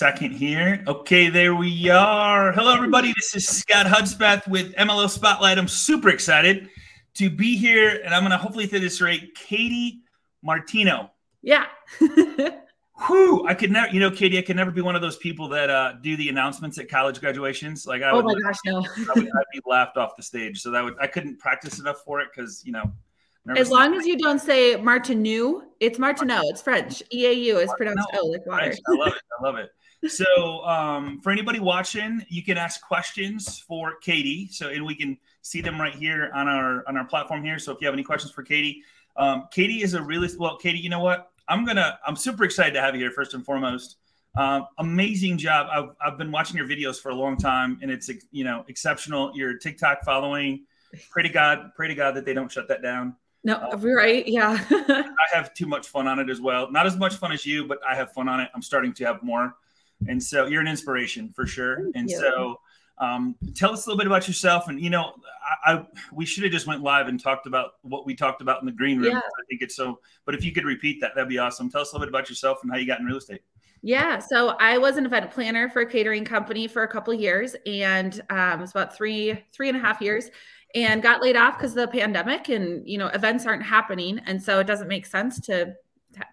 second here. Okay, there we are. Hello, everybody. This is Scott Hudspeth with MLO Spotlight. I'm super excited to be here, and I'm going to hopefully say this right. Katie Martineau. Yeah. Whew, I could never, you know, Katie, I could never be one of those people that uh, do the announcements at college graduations. Like, I oh would, my gosh, no. I would I'd be laughed off the stage. So that would, I couldn't practice enough for it because, you know, as long as you don't say Martineau, it's Martineau. It's French. EAU is pronounced O like water. I love it. I love it. So, um, for anybody watching, you can ask questions for Katie. So, and we can see them right here on our on our platform here. So, if you have any questions for Katie, um, Katie is a really well. Katie, you know what? I'm gonna. I'm super excited to have you here. First and foremost, um, amazing job. I've, I've been watching your videos for a long time, and it's you know exceptional. Your TikTok following. Pray to God. Pray to God that they don't shut that down. No, uh, right. Yeah. I have too much fun on it as well. Not as much fun as you, but I have fun on it. I'm starting to have more. And so you're an inspiration for sure. Thank and you. so um, tell us a little bit about yourself. And, you know, I, I we should have just went live and talked about what we talked about in the green room. Yeah. I think it's so, but if you could repeat that, that'd be awesome. Tell us a little bit about yourself and how you got in real estate. Yeah, so I was an event planner for a catering company for a couple years, and um, it was about three, three and a half years and got laid off because of the pandemic and you know events aren't happening and so it doesn't make sense to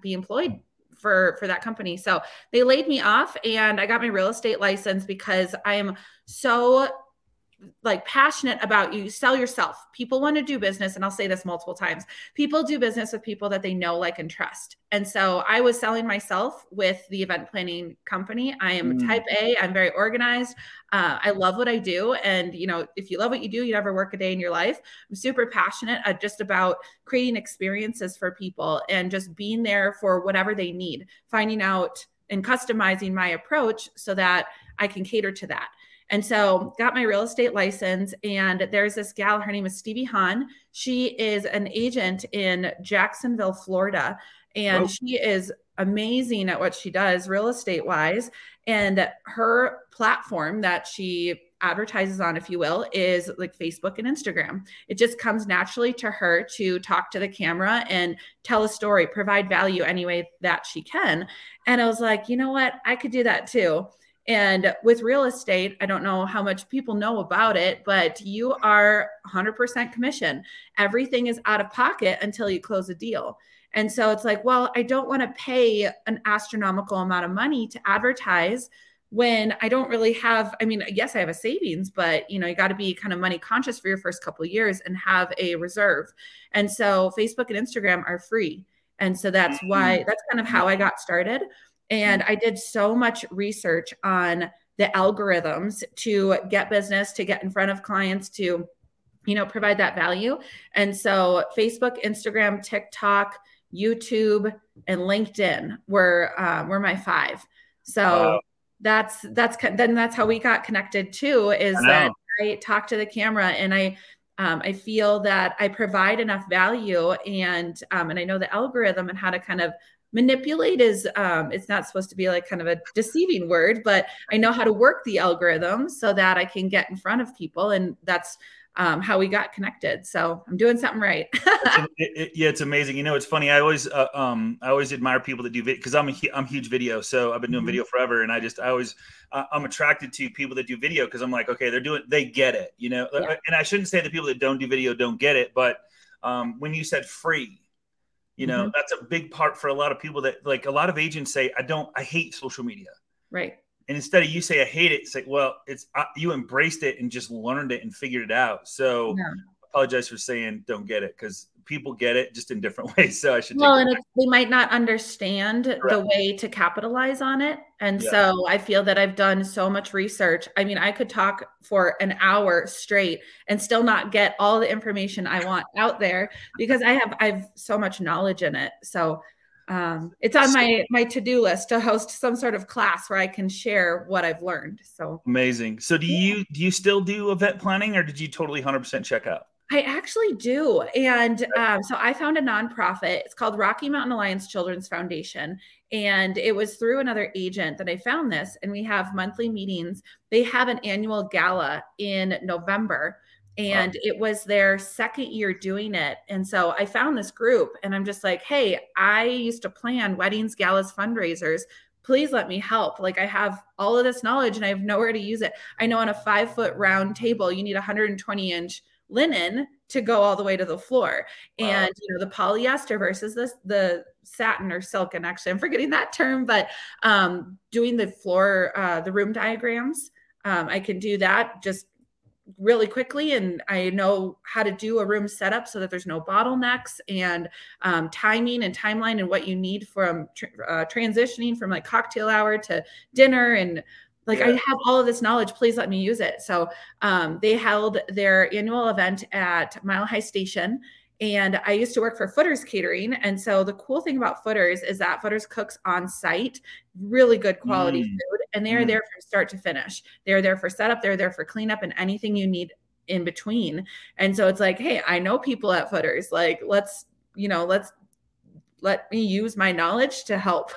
be employed for for that company. So they laid me off and i got my real estate license because i am so like passionate about you sell yourself. People want to do business and i'll say this multiple times people do business with people that they know like and trust. And so i was selling myself with the event planning company. I am Mm. type a i'm very organized uh, i love what i do and you know if you love what you do you never work a day in your life. I'm super passionate uh, just about creating experiences for people and just being there for whatever they need finding out and customizing my approach so that i can cater to that and so got my real estate license. And there's this gal, her name is Stevie Hahn. She is an agent in Jacksonville, Florida. And Oh. she is amazing at what she does real estate wise. And her platform that she advertises on, if you will, is like Facebook and Instagram. It just comes naturally to her to talk to the camera and tell a story, provide value any way that she can. And I was like, you know what? I could do that too. And with real estate, I don't know how much people know about it, but you are 100% commission. Everything is out of pocket until you close a deal. And so it's like, well, I don't want to pay an astronomical amount of money to advertise when I don't really have I mean, yes, I have a savings, but you know, you got to be kind of money conscious for your first couple of years and have a reserve. And so Facebook and Instagram are free. And so that's mm-hmm. why that's kind of how I got started. And I did so much research on the algorithms to get business, to get in front of clients, to you know provide that value. And so Facebook, Instagram, TikTok, YouTube, and LinkedIn were um, were my five. So Wow. that's that's then that's how we got connected too. Is I that I talk to the camera and I um, I feel that I provide enough value and um, and I know the algorithm and how to kind of manipulate is um, it's not supposed to be like kind of a deceiving word, but I know how to work the algorithm so that I can get in front of people and that's um, how we got connected. So I'm doing something right. It- it- yeah, it's amazing. You know, it's funny. I always, uh, um, I always admire people that do video because I'm a, I'm huge video. So I've been doing Mhm. video forever, and I just, I always, uh, I'm attracted to people that do video because I'm like, okay, they're doing, they get it, you know. Yeah. And I shouldn't say the people that don't do video don't get it, but um, when you said free, you know, Mhm. that's a big part for a lot of people that like a lot of agents say, I don't, I hate social media. right. And instead of you say I hate it, say, well, it's uh, you embraced it and just learned it and figured it out. So Yeah. apologize for saying don't get it because people get it just in different ways. So I should. Well, and they might not understand the way to capitalize on it. And Yeah. so I feel that I've done so much research. I mean, I could talk for an hour straight and still not get all the information I want out there because I have I've so much knowledge in it. So um, it's on my my to-do list to host some sort of class where I can share what I've learned. So Amazing. So do you do you still do event planning or did you totally 100% check out? I actually do. And um, so I found a nonprofit. It's called Rocky Mountain Alliance Children's Foundation. And it was through another agent that I found this. And we have monthly meetings. They have an annual gala in November. And it was their second year doing it. And so I found this group and I'm just like, hey, I used to plan weddings, galas, fundraisers. please let me help. Like I have all of this knowledge and I have nowhere to use it. I know on a five foot round table, you need 120 inch linen to go all the way to the floor. Wow. And you know, the polyester versus this the satin or silk, and actually I'm forgetting that term, but um doing the floor uh the room diagrams. Um, I can do that just really quickly and i know how to do a room setup so that there's no bottlenecks and um, timing and timeline and what you need from uh, transitioning from like cocktail hour to dinner and like yeah. i have all of this knowledge please let me use it so um, they held their annual event at mile high station and I used to work for Footers Catering. And so the cool thing about Footers is that Footers cooks on site, really good quality mm. food, and they are mm. there from start to finish. They're there for setup, they're there for cleanup, and anything you need in between. And so it's like, hey, I know people at Footers. Like, let's, you know, let's let me use my knowledge to help.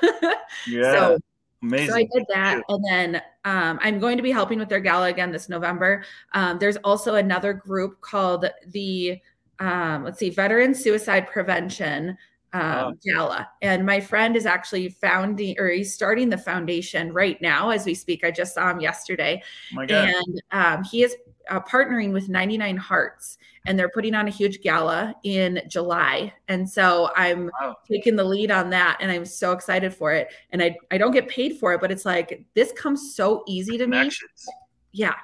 yeah. So, Amazing. So I did that. And then um, I'm going to be helping with their gala again this November. Um, there's also another group called the um, let's see, Veteran Suicide Prevention um, gala. And my friend is actually founding or he's starting the foundation right now as we speak. I just saw him yesterday. Oh and um, he is uh, partnering with 99 Hearts and they're putting on a huge gala in July. And so I'm wow. taking the lead on that and I'm so excited for it. And I, I don't get paid for it, but it's like this comes so easy to me. Yeah.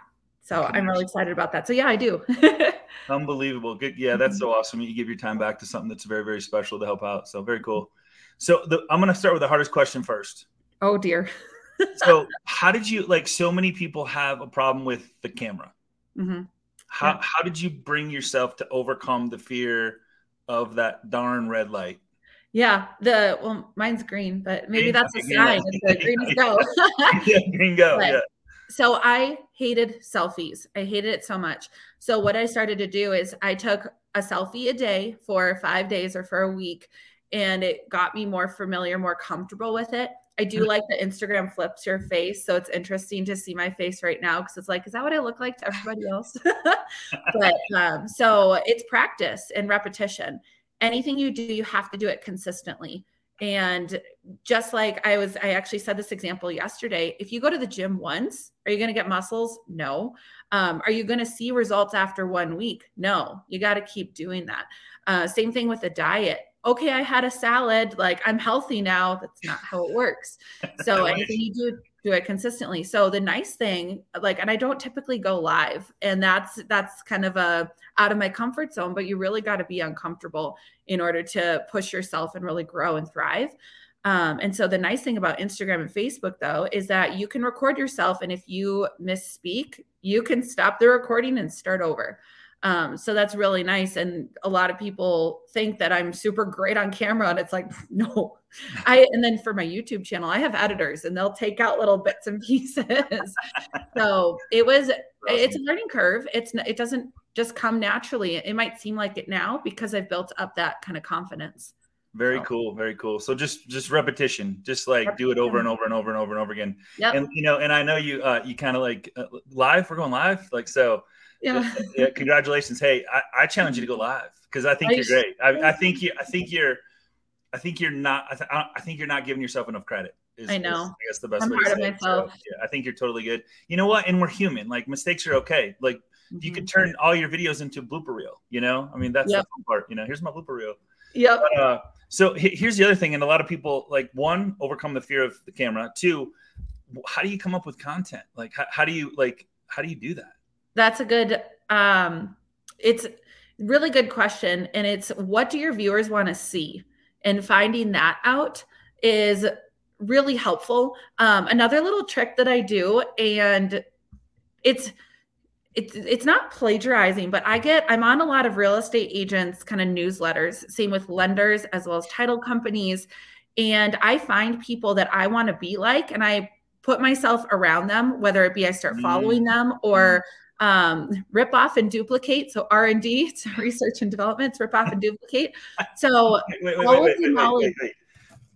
So I'm really excited about that. So yeah, I do. Unbelievable. Good. Yeah, that's so awesome. You give your time back to something that's very, very special to help out. So very cool. So the, I'm going to start with the hardest question first. Oh dear. so how did you like? So many people have a problem with the camera. Mm-hmm. How yeah. how did you bring yourself to overcome the fear of that darn red light? Yeah, the well, mine's green, but maybe that's a sign. It's green is go. yeah, green go. But, yeah so I hated selfies. I hated it so much. So what I started to do is I took a selfie a day for five days or for a week, and it got me more familiar, more comfortable with it. I do mm-hmm. like the Instagram flips your face, so it's interesting to see my face right now because it's like, is that what I look like to everybody else? but um, so it's practice and repetition. Anything you do, you have to do it consistently. And just like I was, I actually said this example yesterday. If you go to the gym once, are you going to get muscles? No. Um, are you going to see results after one week? No. You got to keep doing that. Uh, same thing with the diet. Okay, I had a salad. Like I'm healthy now. That's not how it works. So anything you do, do it consistently. So the nice thing, like, and I don't typically go live, and that's that's kind of a out of my comfort zone. But you really got to be uncomfortable in order to push yourself and really grow and thrive. Um, and so the nice thing about Instagram and Facebook, though, is that you can record yourself, and if you misspeak, you can stop the recording and start over. Um, so that's really nice. And a lot of people think that I'm super great on camera, and it's like, no. I and then for my YouTube channel, I have editors, and they'll take out little bits and pieces. so it was, it's a learning curve. It's it doesn't just come naturally. It might seem like it now because I've built up that kind of confidence. Very so. cool, very cool. So just just repetition, just like repetition. do it over and over and over and over and over again. Yep. And you know, and I know you uh you kind of like uh, live. We're going live, like so. Yeah. yeah congratulations. Hey, I, I challenge you to go live because I think Are you're you great. I, I, think you. I think you're. I think you're not. I, th- I think you're not giving yourself enough credit. Is, I know. Is, I guess the best I'm way to say it. So, yeah, I think you're totally good. You know what? And we're human. Like mistakes are okay. Like mm-hmm. you could turn all your videos into blooper reel. You know, I mean that's yep. the fun part. You know, here's my blooper reel. Yep. But, uh, so here's the other thing, and a lot of people like one overcome the fear of the camera. Two, how do you come up with content? Like how, how do you like how do you do that? That's a good. um It's really good question, and it's what do your viewers want to see, and finding that out is really helpful. Um, another little trick that I do, and it's it's it's not plagiarizing, but I get I'm on a lot of real estate agents kind of newsletters, same with lenders as well as title companies, and I find people that I want to be like, and I put myself around them, whether it be I start following mm. them or mm. Um, rip off and duplicate. So R and D, research and development, rip off and duplicate. So wait, wait, wait, wait, wait, wait, wait.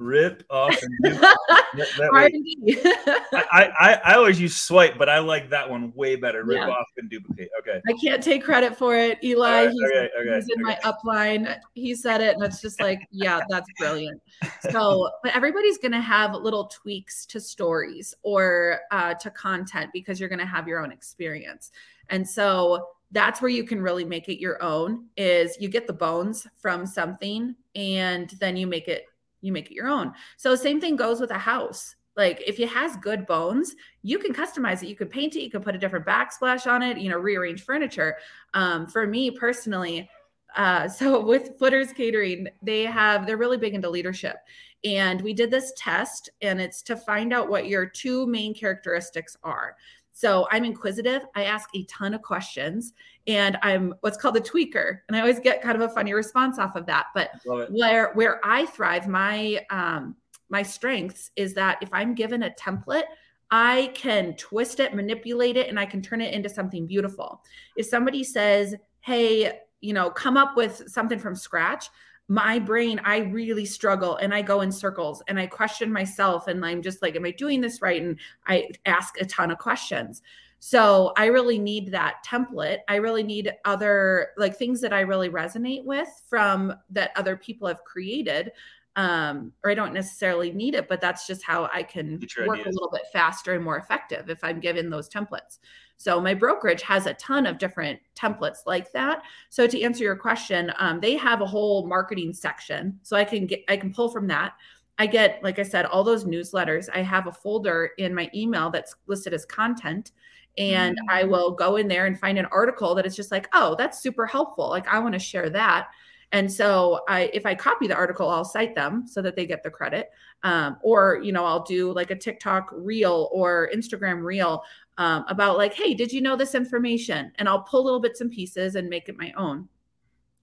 Rip off and duplicate. that, that I, I, I always use swipe, but I like that one way better. Rip yeah. off and duplicate. Okay. I can't take credit for it. Eli, right, he's, okay, okay, he's in okay. my upline. He said it, and it's just like, yeah, that's brilliant. So, but everybody's going to have little tweaks to stories or uh, to content because you're going to have your own experience. And so that's where you can really make it your own is you get the bones from something and then you make it you make it your own. So same thing goes with a house. Like if it has good bones you can customize it. You could paint it. You could put a different backsplash on it you know rearrange furniture. Um, for me personally uh, so with footers catering they have they're really big into leadership. And we did this test and it's to find out what your two main characteristics are so I'm inquisitive. I ask a ton of questions and I'm what's called a tweaker. And I always get kind of a funny response off of that. But where where I thrive, my um my strengths is that if I'm given a template, I can twist it, manipulate it, and I can turn it into something beautiful. If somebody says, hey, you know, come up with something from scratch, my brain, I really struggle and I go in circles and I question myself and I'm just like, am I doing this right? And I ask a ton of questions. So I really need that template. I really need other like things that I really resonate with from that other people have created. Um, or I don't necessarily need it, but that's just how I can work ideas. a little bit faster and more effective if I'm given those templates. So my brokerage has a ton of different templates like that. So to answer your question, um, they have a whole marketing section. So I can get I can pull from that. I get, like I said, all those newsletters. I have a folder in my email that's listed as content. And mm-hmm. I will go in there and find an article that is just like, oh, that's super helpful. Like I want to share that. And so I, if I copy the article, I'll cite them so that they get the credit. Um, or, you know, I'll do like a TikTok reel or Instagram reel um, about like, hey, did you know this information? And I'll pull little bits and pieces and make it my own.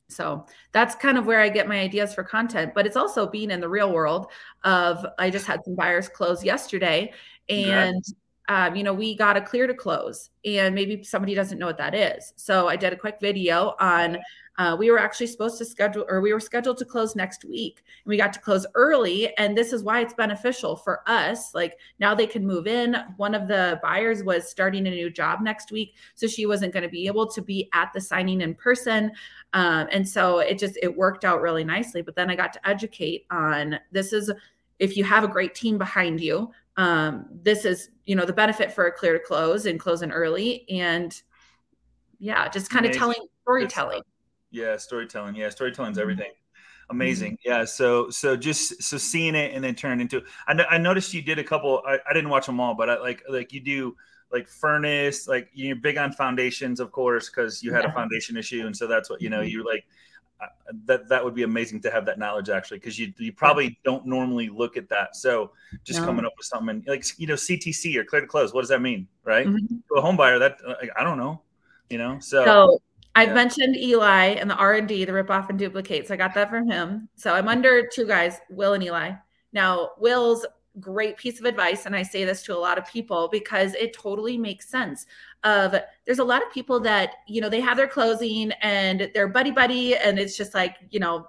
So that's kind of where I get my ideas for content, but it's also being in the real world of I just had some buyers close yesterday and um, you know, we got a clear to close and maybe somebody doesn't know what that is. So I did a quick video on uh, we were actually supposed to schedule, or we were scheduled to close next week, and we got to close early. And this is why it's beneficial for us. Like now they can move in. One of the buyers was starting a new job next week, so she wasn't going to be able to be at the signing in person. Um, and so it just it worked out really nicely. But then I got to educate on this is if you have a great team behind you. Um, this is you know the benefit for a clear to close and closing early and yeah just kind of telling storytelling yeah, storytelling. Yeah, storytelling's mm-hmm. everything. Amazing. Mm-hmm. Yeah. So so just so seeing it and then turn into. I, I noticed you did a couple. I, I didn't watch them all, but I like like you do like furnace. Like you're big on foundations, of course, because you had yeah. a foundation issue, and so that's what you know. Mm-hmm. You're like that that would be amazing to have that knowledge actually because you you probably don't normally look at that so just no. coming up with something and, like you know ctc or clear to close what does that mean right mm-hmm. to a home buyer that like, i don't know you know so, so I've yeah. mentioned Eli and the R and D, the rip off and duplicate. So I got that from him. So I'm under two guys, Will and Eli. Now, Will's great piece of advice, and I say this to a lot of people because it totally makes sense. Of there's a lot of people that you know they have their closing and they're buddy buddy, and it's just like you know,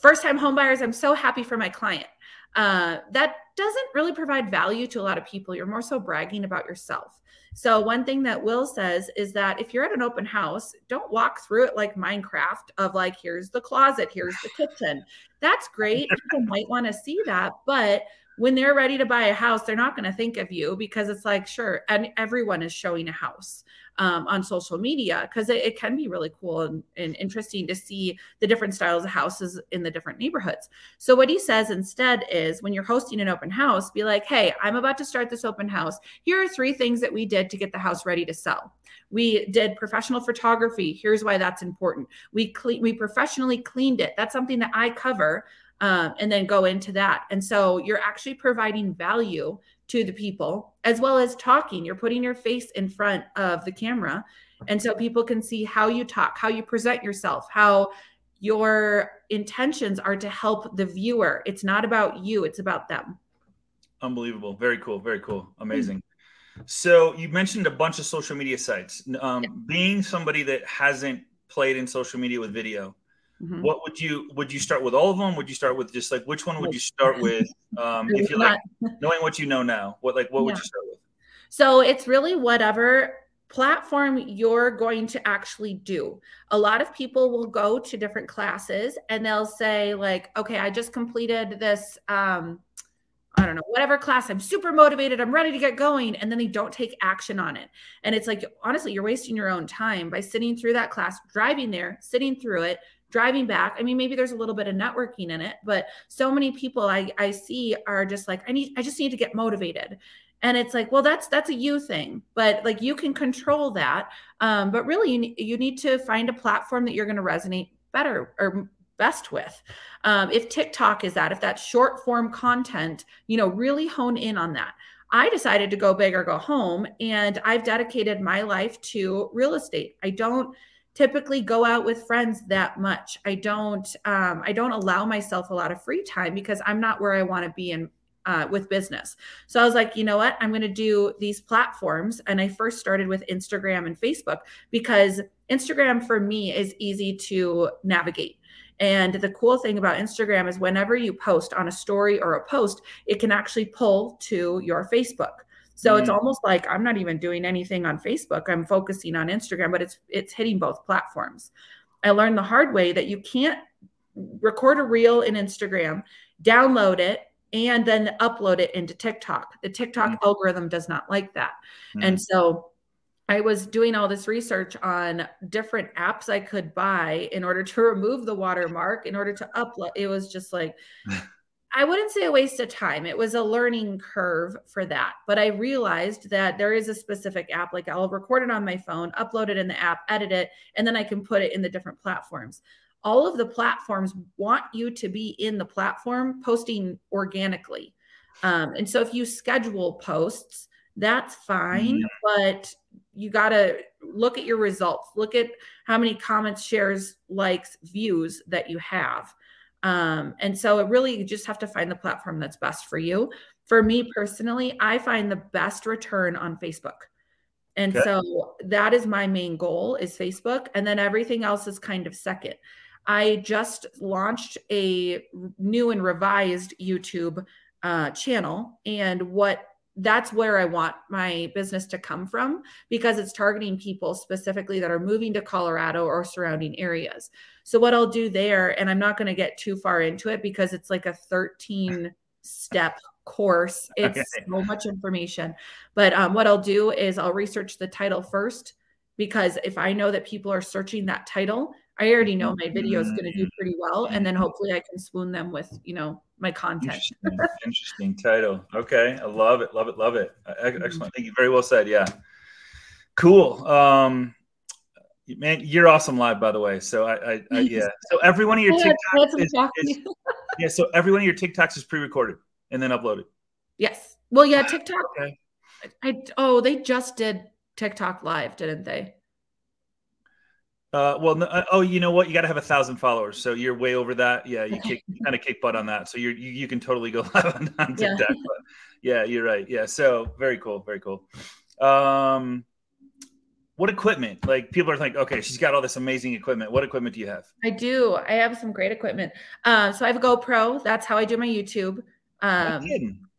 first time home buyers. I'm so happy for my client. Uh, that doesn't really provide value to a lot of people. You're more so bragging about yourself. So, one thing that Will says is that if you're at an open house, don't walk through it like Minecraft of like, here's the closet, here's the kitchen. That's great. People might want to see that. But when they're ready to buy a house, they're not going to think of you because it's like, sure, and everyone is showing a house um, on social media because it, it, can be really cool and, and, interesting to see the different styles of houses in the different neighborhoods. So, what he says instead is when you're hosting an open house, be like, hey, I'm about to start this open house. Here are three things that we did to get the house ready to sell. We did professional photography. Here's why that's important. We cle- we professionally cleaned it. That's something that I cover um, and then go into that. And so you're actually providing value to the people as well as talking. You're putting your face in front of the camera. And so people can see how you talk, how you present yourself, how your intentions are to help the viewer. It's not about you, it's about them. Unbelievable. Very cool. Very cool. Amazing. Mm-hmm. So you mentioned a bunch of social media sites. Um, yeah. Being somebody that hasn't played in social media with video, mm-hmm. what would you would you start with all of them? Would you start with just like which one would you start with? Um, if you like knowing what you know now, what like what yeah. would you start with? So it's really whatever platform you're going to actually do. A lot of people will go to different classes and they'll say like, okay, I just completed this um I don't know, whatever class, I'm super motivated, I'm ready to get going. And then they don't take action on it. And it's like, honestly, you're wasting your own time by sitting through that class, driving there, sitting through it, driving back. I mean, maybe there's a little bit of networking in it, but so many people I, I see are just like, I need, I just need to get motivated. And it's like, well, that's that's a you thing, but like you can control that. Um, but really, you, you need to find a platform that you're going to resonate better or best with. Um, if TikTok is that, if that short form content, you know, really hone in on that. I decided to go big or go home, and I've dedicated my life to real estate. I don't typically go out with friends that much. I don't. Um, I don't allow myself a lot of free time because I'm not where I want to be in uh, with business. So I was like, you know what? I'm going to do these platforms. And I first started with Instagram and Facebook because Instagram for me is easy to navigate. And the cool thing about Instagram is whenever you post on a story or a post, it can actually pull to your Facebook. So mm it's almost like I'm not even doing anything on Facebook. I'm focusing on Instagram, but it's it's hitting both platforms. I learned the hard way that you can't record a reel in Instagram, download it, and then upload it into TikTok. The TikTok mm algorithm does not like that. mm And so I was doing all this research on different apps I could buy in order to remove the watermark, in order to upload. It was just like, I wouldn't say a waste of time. It was a learning curve for that. But I realized that there is a specific app, like I'll record it on my phone, upload it in the app, edit it, and then I can put it in the different platforms. All of the platforms want you to be in the platform posting organically. Um, and so if you schedule posts, that's fine. Mm-hmm. But you got to look at your results look at how many comments shares likes views that you have um, and so it really you just have to find the platform that's best for you for me personally i find the best return on facebook and okay. so that is my main goal is facebook and then everything else is kind of second i just launched a new and revised youtube uh, channel and what that's where I want my business to come from because it's targeting people specifically that are moving to Colorado or surrounding areas. So, what I'll do there, and I'm not going to get too far into it because it's like a 13 step course, it's okay. so much information. But um, what I'll do is I'll research the title first because if I know that people are searching that title, I already know my video is going to do pretty well. And then hopefully I can swoon them with, you know, my content. Interesting, interesting title. Okay. I love it. Love it. Love it. Mm-hmm. Excellent. Thank you. Very well said. Yeah. Cool. Um, man, you're awesome live, by the way. So I, I, I yeah. So every one of your TikToks is, is, yeah. So every one of your TikToks is pre-recorded and then uploaded. Yes. Well, yeah. TikTok. Okay. I oh, they just did TikTok live, didn't they? Uh, well, no, uh, oh, you know what? You got to have a thousand followers, so you're way over that. Yeah, you kick, kind of kick butt on that. So you're you, you can totally go live on, on TikTok. Yeah. But yeah, you're right. Yeah, so very cool, very cool. Um, what equipment? Like people are like, okay, she's got all this amazing equipment. What equipment do you have? I do. I have some great equipment. Uh, so I have a GoPro. That's how I do my YouTube. Um,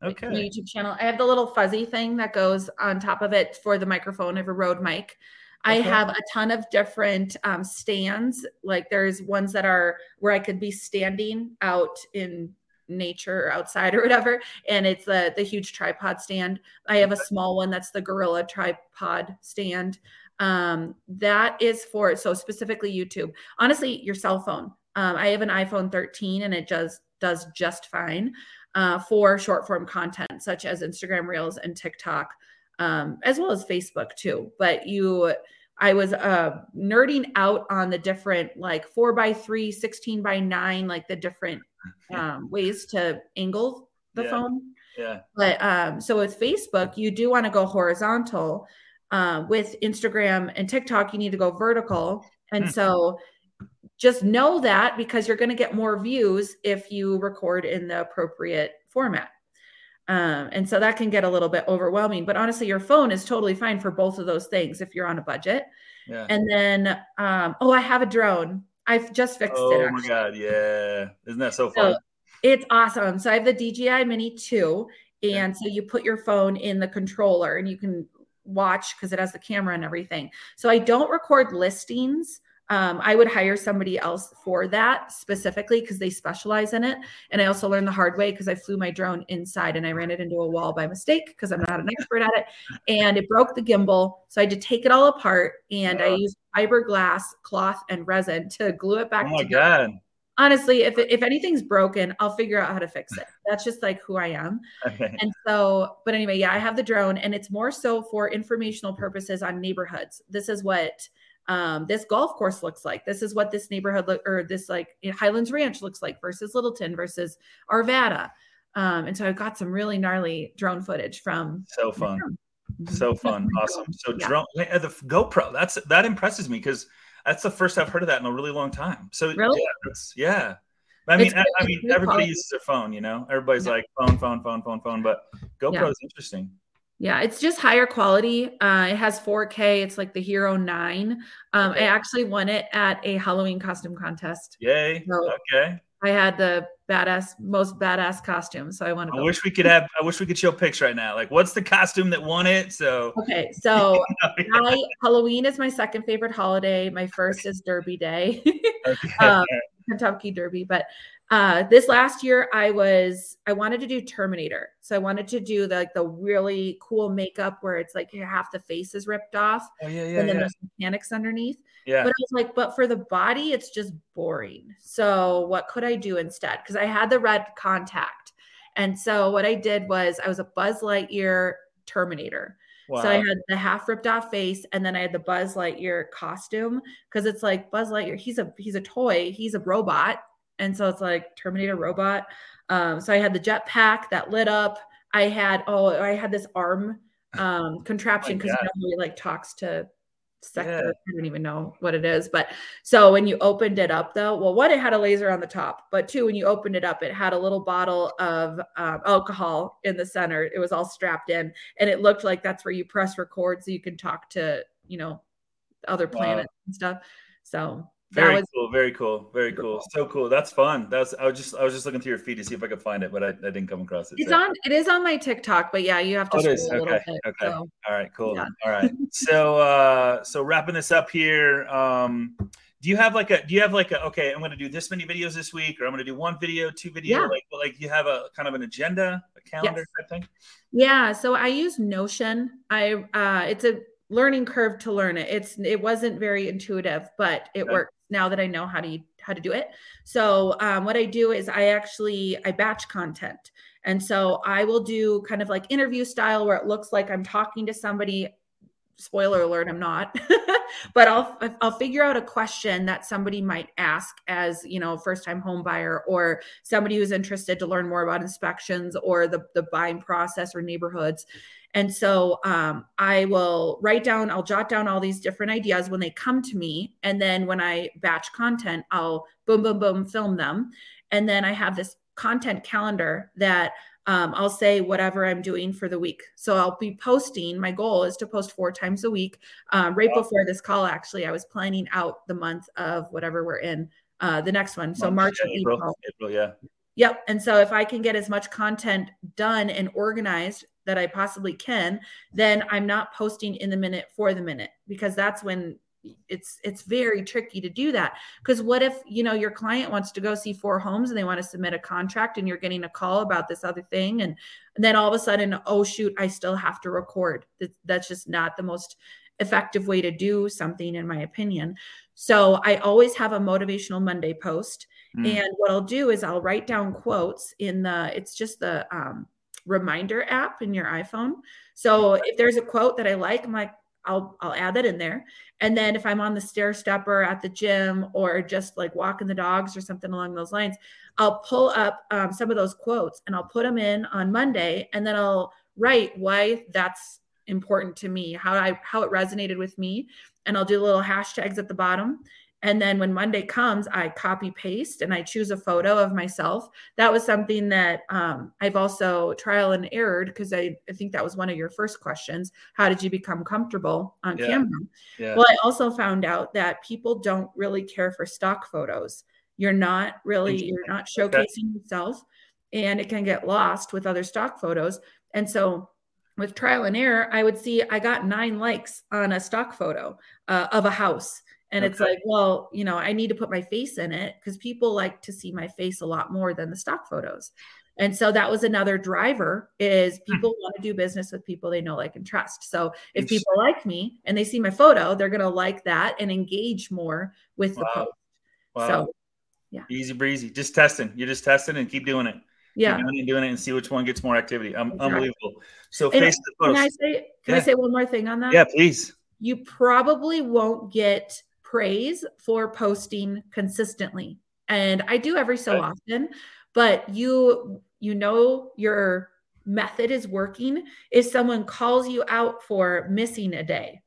okay. My YouTube channel. I have the little fuzzy thing that goes on top of it for the microphone. I have a Rode mic. I have a ton of different um, stands. Like there's ones that are where I could be standing out in nature or outside or whatever, and it's the the huge tripod stand. I have a small one that's the Gorilla tripod stand. Um, that is for so specifically YouTube. Honestly, your cell phone. Um, I have an iPhone 13 and it just does just fine uh, for short form content such as Instagram Reels and TikTok um, as well as Facebook too. But you, I was uh, nerding out on the different like four by three, 16 by nine, like the different um, ways to angle the yeah. phone. Yeah. But um, so with Facebook, you do want to go horizontal. Uh, with Instagram and TikTok, you need to go vertical. And hmm. so just know that because you're going to get more views if you record in the appropriate format. Um, and so that can get a little bit overwhelming. But honestly, your phone is totally fine for both of those things if you're on a budget. Yeah. And then, um, oh, I have a drone. I've just fixed oh it. Oh my god, yeah. Isn't that so fun? So it's awesome. So I have the DJI Mini 2 and so you put your phone in the controller and you can watch because it has the camera and everything. So I don't record listings. Um, I would hire somebody else for that specifically because they specialize in it. And I also learned the hard way because I flew my drone inside and I ran it into a wall by mistake because I'm not an expert at it. And it broke the gimbal. So I had to take it all apart and I used fiberglass, cloth, and resin to glue it back oh my together. God honestly if if anything's broken i'll figure out how to fix it. That's just like who i am. Okay. and so but anyway yeah i have the drone and it's more so for informational purposes on neighborhoods. This is what um, this golf course looks like. This is what this neighborhood look or this like highlands ranch looks like versus littleton versus arvada. Um, and so i've got some really gnarly drone footage from so fun. mm-hmm. so fun. Awesome. So yeah. drone the gopro that's that impresses me because that's the first I've heard of that in a really long time. So really? yeah, yeah. I mean, I, I, mean, everybody uses their phone. You know, everybody's yeah. like phone, phone, phone, phone, phone. But GoPro yeah. is interesting. Yeah, it's just higher quality. Uh, it has 4K. It's like the Hero 9. Um, okay. I actually won it at a Halloween costume contest. Yay. So okay. I had the badass, most badass costume. So I want to. I wish we could have. I wish we could show pics right now. Like, what's the costume that won it? So. Okay, so I, Halloween is my second favorite holiday. My first is Derby Day, okay. um, Kentucky Derby. But uh, this last year, I was I wanted to do Terminator. So I wanted to do the, like the really cool makeup where it's like half the face is ripped off, oh, yeah, yeah, and then yeah. there's mechanics underneath. Yeah. But I was like, but for the body, it's just boring. So what could I do instead? Because I had the red contact. And so what I did was I was a Buzz Lightyear Terminator. Wow. So I had the half ripped off face, and then I had the Buzz Lightyear costume because it's like Buzz Lightyear. He's a he's a toy. He's a robot, and so it's like Terminator robot. Um, so I had the jetpack that lit up. I had oh I had this arm um, contraption because oh he like talks to sector. Yeah. I don't even know what it is. But so when you opened it up, though, well, one, it had a laser on the top, but two, when you opened it up, it had a little bottle of um, alcohol in the center. It was all strapped in, and it looked like that's where you press record so you can talk to, you know, other planets wow. and stuff. So very was, cool, very cool, very cool. So cool. That's fun. That's I was just I was just looking through your feed to see if I could find it, but I, I didn't come across it. It's so. on it is on my TikTok, but yeah, you have to oh, it is. Okay. Bit, okay. So. All right, cool. Yeah. All right. so uh so wrapping this up here. Um do you have like a do you have like a okay, I'm gonna do this many videos this week, or I'm gonna do one video, two video, yeah. like like you have a kind of an agenda, a calendar yes. type thing? Yeah. So I use Notion. I uh it's a learning curve to learn it. It's it wasn't very intuitive, but it okay. works now that I know how to how to do it. So um, what I do is I actually I batch content, and so I will do kind of like interview style where it looks like I'm talking to somebody. Spoiler alert, I'm not, but I'll I'll figure out a question that somebody might ask as you know first time home buyer or somebody who's interested to learn more about inspections or the the buying process or neighborhoods and so um, I will write down, I'll jot down all these different ideas when they come to me. And then when I batch content, I'll boom, boom, boom, film them. And then I have this content calendar that um, I'll say whatever I'm doing for the week. So I'll be posting. My goal is to post four times a week. Um, right before this call, actually, I was planning out the month of whatever we're in, uh, the next one. So March, yeah, April. April, yeah. Yep. And so if I can get as much content done and organized that I possibly can, then I'm not posting in the minute for the minute because that's when it's it's very tricky to do that. Because what if you know your client wants to go see four homes and they want to submit a contract and you're getting a call about this other thing and, and then all of a sudden oh shoot i still have to record. That's just not the most effective way to do something in my opinion. So i always have a motivational monday post mm. and what i'll do is i'll write down quotes in the it's just the um, reminder app in your iPhone. So if there's a quote that I like, I'm like, I'll I'll add that in there. And then if I'm on the stair stepper at the gym or just like walking the dogs or something along those lines, I'll pull up um, some of those quotes and I'll put them in on Monday, and then I'll write why that's important to me, how I how it resonated with me, and I'll do little hashtags at the bottom. And then when Monday comes, I copy paste and I choose a photo of myself. That was something that um, I've also trial and errored because I, I think that was one of your first questions. How did you become comfortable on Yeah. camera? Yeah. Well, I also found out that people don't really care for stock photos. You're not really, you're not Okay. showcasing yourself and it can get lost with other stock photos. And so with trial and error, I would see I got nine likes on a stock photo uh, of a house. And it's like, well, you know, I need to put my face in it because people like to see my face a lot more than the stock photos. And so that was another driver is Hmm. people want to do business with people they know, like, and trust. So if people like me and they see my photo, they're going to like that and engage more with the Wow. post. Wow. So Easy breezy. Just testing. You're just testing and keep doing it. yeah. Keep doing it and doing it and see which one gets more activity. Um, Exactly. Unbelievable. So And face the Can photos. I say can I say one more thing on that? yeah, please. you probably won't get praise for posting consistently. And i do every so Right. often but you you know your method is working if someone calls you out for missing a day.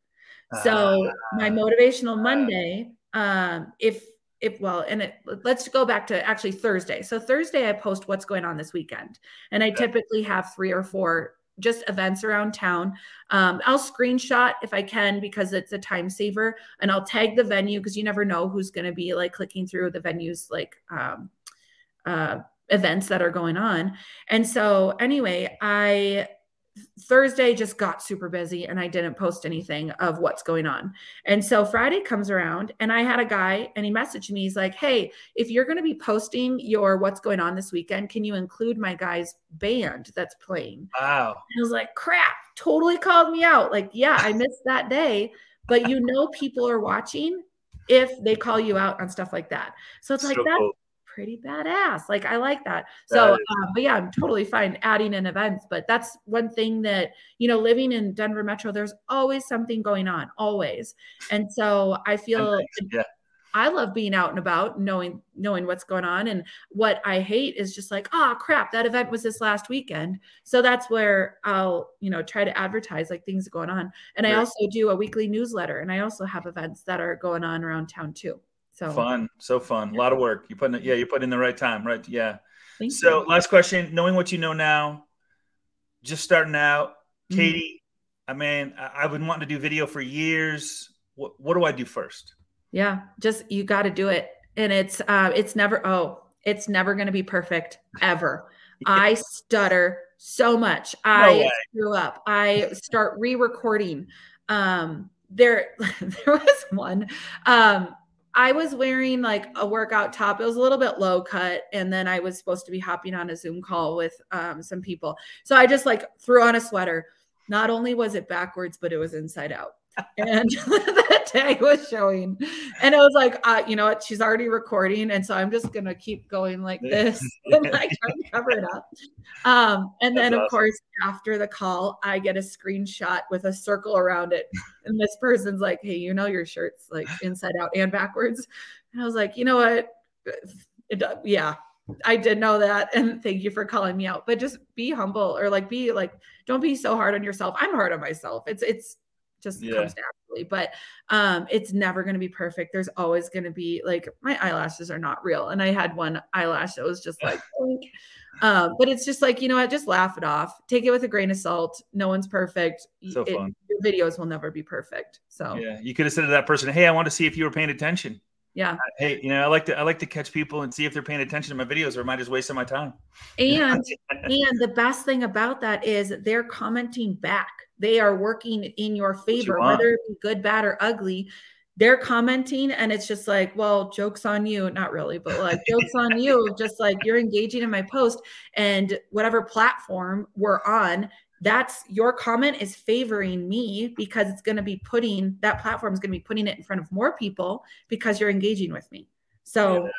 So my motivational monday um if if well and it, let's go back to actually thursday. So thursday i post what's going on this weekend. And i typically have three or four just events around town. Um, i'll screenshot if i can because it's a time saver and i'll tag the venue because you never know who's going to be like clicking through the venues like um, uh, events that are going on. And so anyway i Thursday just got super busy and I didn't post anything of what's going on. And so Friday comes around and I had a guy and he messaged me. He's like, Hey, if you're going to be posting your what's going on this weekend, can you include my guy's band that's playing? Wow. And I was like, crap, totally called me out. Like, yeah, I missed that day. But you know, people are watching if they call you out on stuff like that. So it's like, So that's cool. Pretty badass. Like I like that. So, um, but yeah, I'm totally fine adding in events. But that's one thing that you know, living in Denver Metro, there's always something going on, always. And so I feel Yeah. I love being out and about, knowing knowing what's going on. And what I hate is just like, oh crap, that event was this last weekend. So that's where I'll, you know, try to advertise like things going on. And I also do a weekly newsletter, and I also have events that are going on around town too. So Fun. So fun. A lot of work. You put in, yeah, you put in the right time, right? Yeah. thank So you. last question, knowing what you know now, just starting out, Mhm. Katie, I mean, I- I've been wanting to do video for years. What, what do I do first? Yeah, just you got to do it, and it's uh, it's never oh, it's never going to be perfect ever. I stutter so much. I way. screw up. I start re-recording. Um, there, there was one. Um, I was wearing like a workout top. It was a little bit low cut, and then I was supposed to be hopping on a Zoom call with um, some people. So I just like threw on a sweater. Not only was it backwards, but it was inside out. And the tag was showing and it was like uh, you know what she's already recording and so i'm just gonna keep going like this and like trying to cover it up um and then That's of awesome. course after the call i get a screenshot with a circle around it and this person's like hey you know your shirt's like inside out and backwards and i was like you know what it, yeah I did know that. And thank you for calling me out. But just be humble or like be like, don't be so hard on yourself. I'm hard on myself. It's it's just Yeah. comes naturally. But um it's never gonna be perfect. There's always gonna be like my eyelashes are not real. And I had one eyelash that was just like um, but it's just like, you know what, just laugh it off. Take it with a grain of salt. No one's perfect. So It- fun. your videos will never be perfect. So Yeah. You could have said to that person, Hey, I want to see if you were paying attention. Yeah. Uh, hey, you know, I like to I like to catch people and see if they're paying attention to my videos or am I just wasting my time? And and the best thing about that is they're commenting back. They are working in your favor, want. whether it be good, bad, or ugly. They're commenting, and it's just like, well, jokes on you. Not really, but like jokes on you. Just like you're engaging in my post, and whatever platform we're on, that's your comment is favoring me because it's going to be putting that platform is going to be putting it in front of more people because you're engaging with me. So Yeah.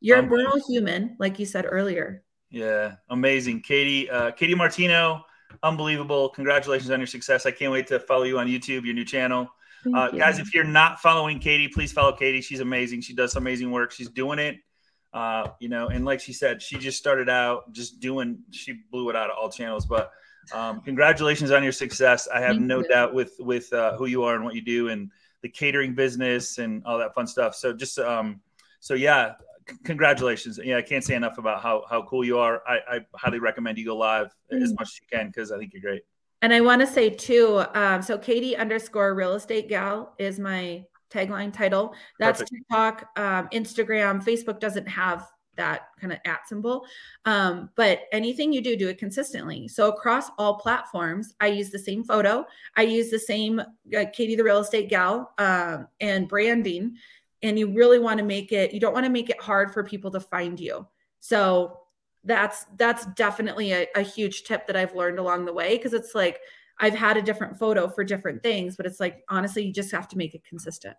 you're Um, we're all human, like you said earlier. Yeah, amazing. Katie, uh, Katie Martineau, unbelievable. Congratulations on your success. I can't wait to follow you on YouTube, your new channel. Uh, you. guys, if you're not following Katie, please follow Katie. She's amazing. She does amazing work. She's doing it. Uh, you know, and like she said, she just started out just doing, she blew it out of all channels. But um, congratulations on your success. I have Thank no you. doubt with with uh, who you are and what you do and the catering business and all that fun stuff. So just um, so yeah, c- congratulations. Yeah, I can't say enough about how how cool you are. I, I highly recommend you go live mm-hmm. as much as you can because I think you're great. And I want to say too, um, so Katie underscore real estate gal is my tagline title. That's Perfect. TikTok, um, Instagram, Facebook doesn't have that kind of at symbol. Um, but anything you do, do it consistently. So across all platforms, I use the same photo. I use the same uh, Katie the real estate gal um, and branding. And you really want to make it. You don't want to make it hard for people to find you. So that's that's definitely a, a huge tip that I've learned along the way because it's like I've had a different photo for different things, but it's like honestly, you just have to make it consistent.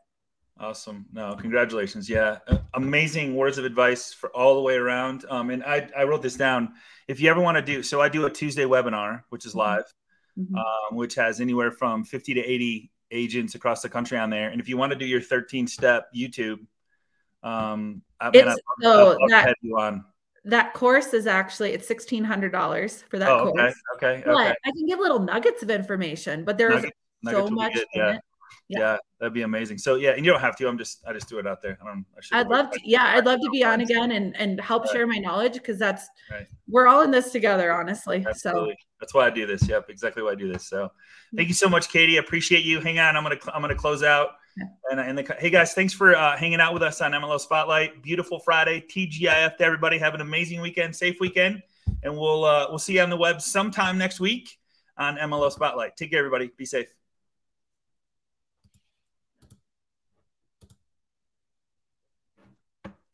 Awesome. No, congratulations. Yeah. Amazing words of advice for all the way around. Um, and I, I wrote this down. If you ever want to do, so I do a Tuesday webinar, which is mm-hmm. live, mm-hmm. um, which has anywhere from 50 to 80 agents across the country on there. And if you want to do your 13 step YouTube, um, I, it's, I, so that, you on that course is actually, it's $1,600 for that oh, course. Okay. Okay. But okay. I can give little nuggets of information, but there's nuggets, so nuggets much yeah. Yeah. yeah. that'd be amazing. So yeah, and you don't have to. I'm just I just do it out there. I don't. I would love to. Yeah, I'd love to be on again and and help right. share my knowledge because that's right. we're all in this together, honestly. Absolutely. So that's why I do this. Yep, exactly why I do this. So thank you so much, Katie. I appreciate you. Hang on, I'm gonna I'm gonna close out. Yeah. And, and the, hey guys, thanks for uh, hanging out with us on MLO Spotlight. Beautiful Friday, TGIF to everybody. Have an amazing weekend, safe weekend, and we'll uh, we'll see you on the web sometime next week on MLO Spotlight. Take care, everybody. Be safe.